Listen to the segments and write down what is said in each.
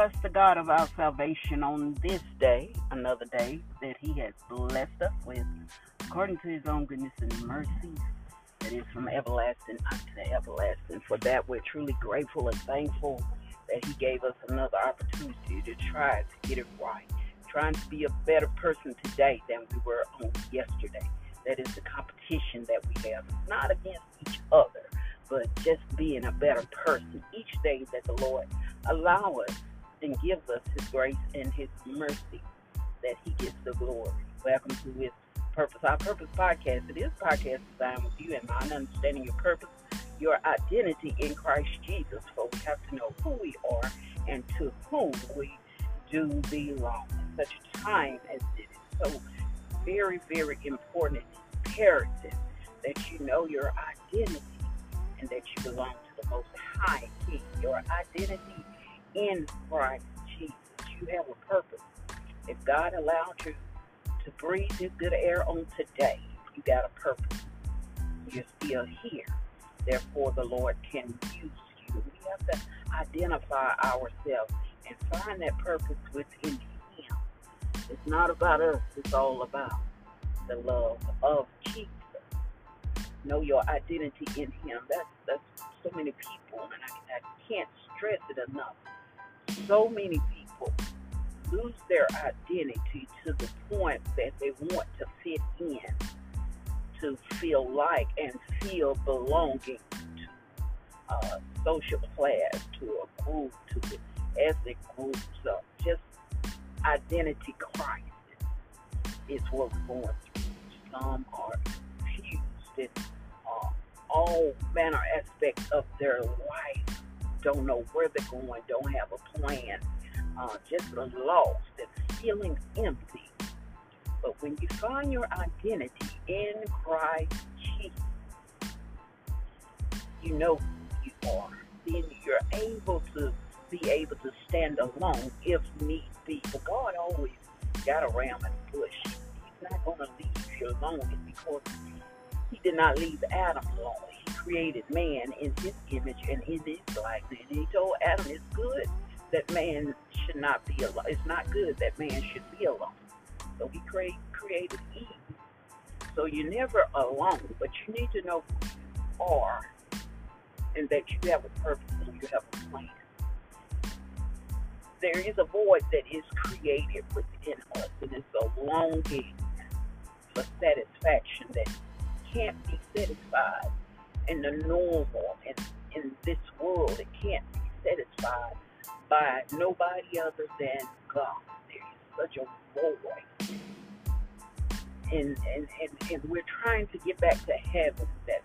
bless the God of our salvation on this day, another day that He has blessed us with, according to His own goodness and mercy, that is from everlasting unto everlasting. For that, we're truly grateful and thankful that He gave us another opportunity to try to get it right, trying to be a better person today than we were on yesterday. That is the competition that we have, not against each other, but just being a better person each day that the Lord allow us and gives us His grace and His mercy that He gets the glory. Welcome to His Purpose, Our Purpose podcast. It is podcast designed with you and mind understanding your purpose, your identity in Christ Jesus. For we have to know who we are and to whom we do belong. In such a time as this is so very, very important imperative that you know your identity and that you belong to the Most High King. Your identity in Christ Jesus. You have a purpose. If God allowed you to breathe His good air on today, you got a purpose. You're still here. Therefore, the Lord can use you. We have to identify ourselves and find that purpose within Him. It's not about us, it's all about the love of Jesus. Know your identity in Him. That's, that's so many people, and I, I can't stress it enough so many people lose their identity to the point that they want to fit in, to feel like and feel belonging to a social class, to a group, to the ethnic groups, just identity crisis is what we're going through. Some are confused in uh, all manner aspects of their life don't know where they're going, don't have a plan, uh, just lost and feeling empty. But when you find your identity in Christ Jesus, you know who you are. Then you're able to be able to stand alone if need be. But God always got around the bush. He's not going to leave you alone because He did not leave Adam alone created man in his image and in his likeness. And he told Adam it's good that man should not be alone. It's not good that man should be alone. So he create, created Eve. So you're never alone, but you need to know who you are and that you have a purpose and you have a plan. There is a void that is created within us, and it's a longing for satisfaction that can't be satisfied in the normal in, in this world. It can't be satisfied by nobody other than God. There's such a void. And, and, and, and we're trying to get back to heaven. That,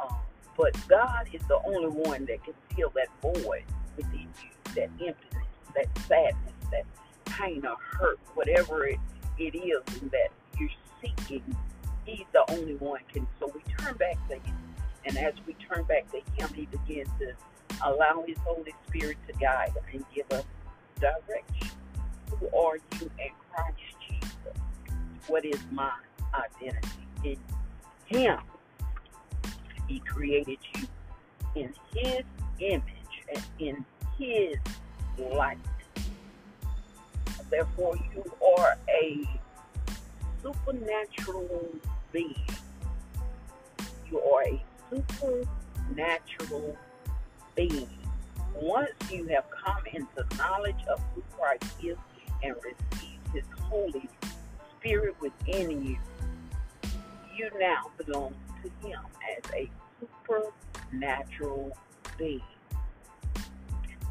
um, but God is the only one that can fill that void within you, that emptiness, that sadness, that pain or hurt, whatever it, it is that you're seeking. He's the only one can. So we turn back to Him and as we turn back to Him, He begins to allow His Holy Spirit to guide and give us direction. Who are you in Christ Jesus? What is my identity in Him? He created you in His image and in His likeness. Therefore, you are a supernatural being. You are a supernatural being. Once you have come into knowledge of who Christ is and received his Holy Spirit within you, you now belong to him as a supernatural being.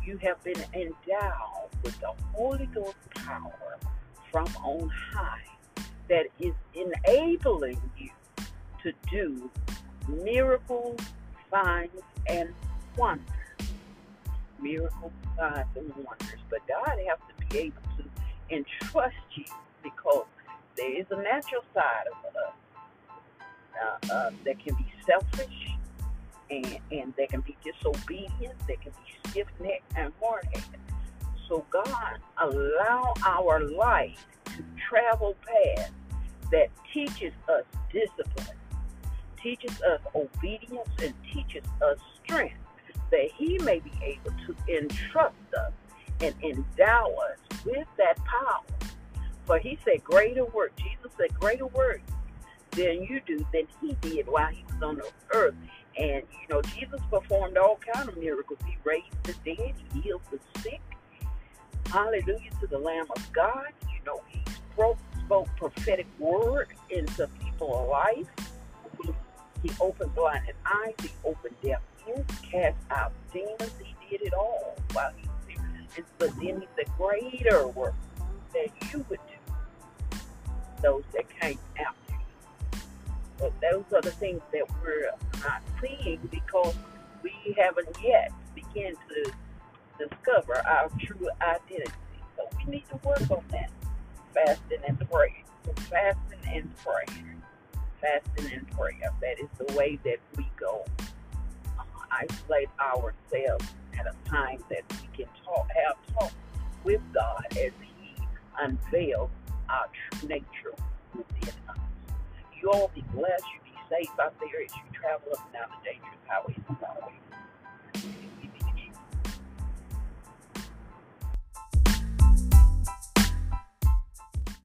You have been endowed with the Holy Ghost power from on high that is enabling you to do miracles, signs, and wonders. Miracles, signs, and wonders. But God has to be able to entrust you because there is a natural side of us uh, uh, that can be selfish and, and they can be disobedient, they can be stiff necked and hard headed. So, God, allow our life to travel paths that teaches us discipline teaches us obedience and teaches us strength, that He may be able to entrust us and endow us with that power. For he said, Greater work. Jesus said, Greater work than you do than he did while he was on the earth. And you know, Jesus performed all kind of miracles. He raised the dead, he healed the sick. Hallelujah to the Lamb of God. You know, he spoke, spoke prophetic word into people's life. He, opened blinded eyes, he opened deaf ears, cast out demons. He did it all while he was here. but then he said, greater work that you would do. Those that came after but those are the things that we're not seeing because we haven't yet begun to discover our true identity. So we need to work on that. Fasting and praying. So fasting and praying. Fasting and prayer. That is the way that we go. Uh, isolate ourselves at a time that we can talk, have talk with God as He unveils our true nature within us. You all be blessed. You be safe out there as you travel up and down the dangerous highways and byways.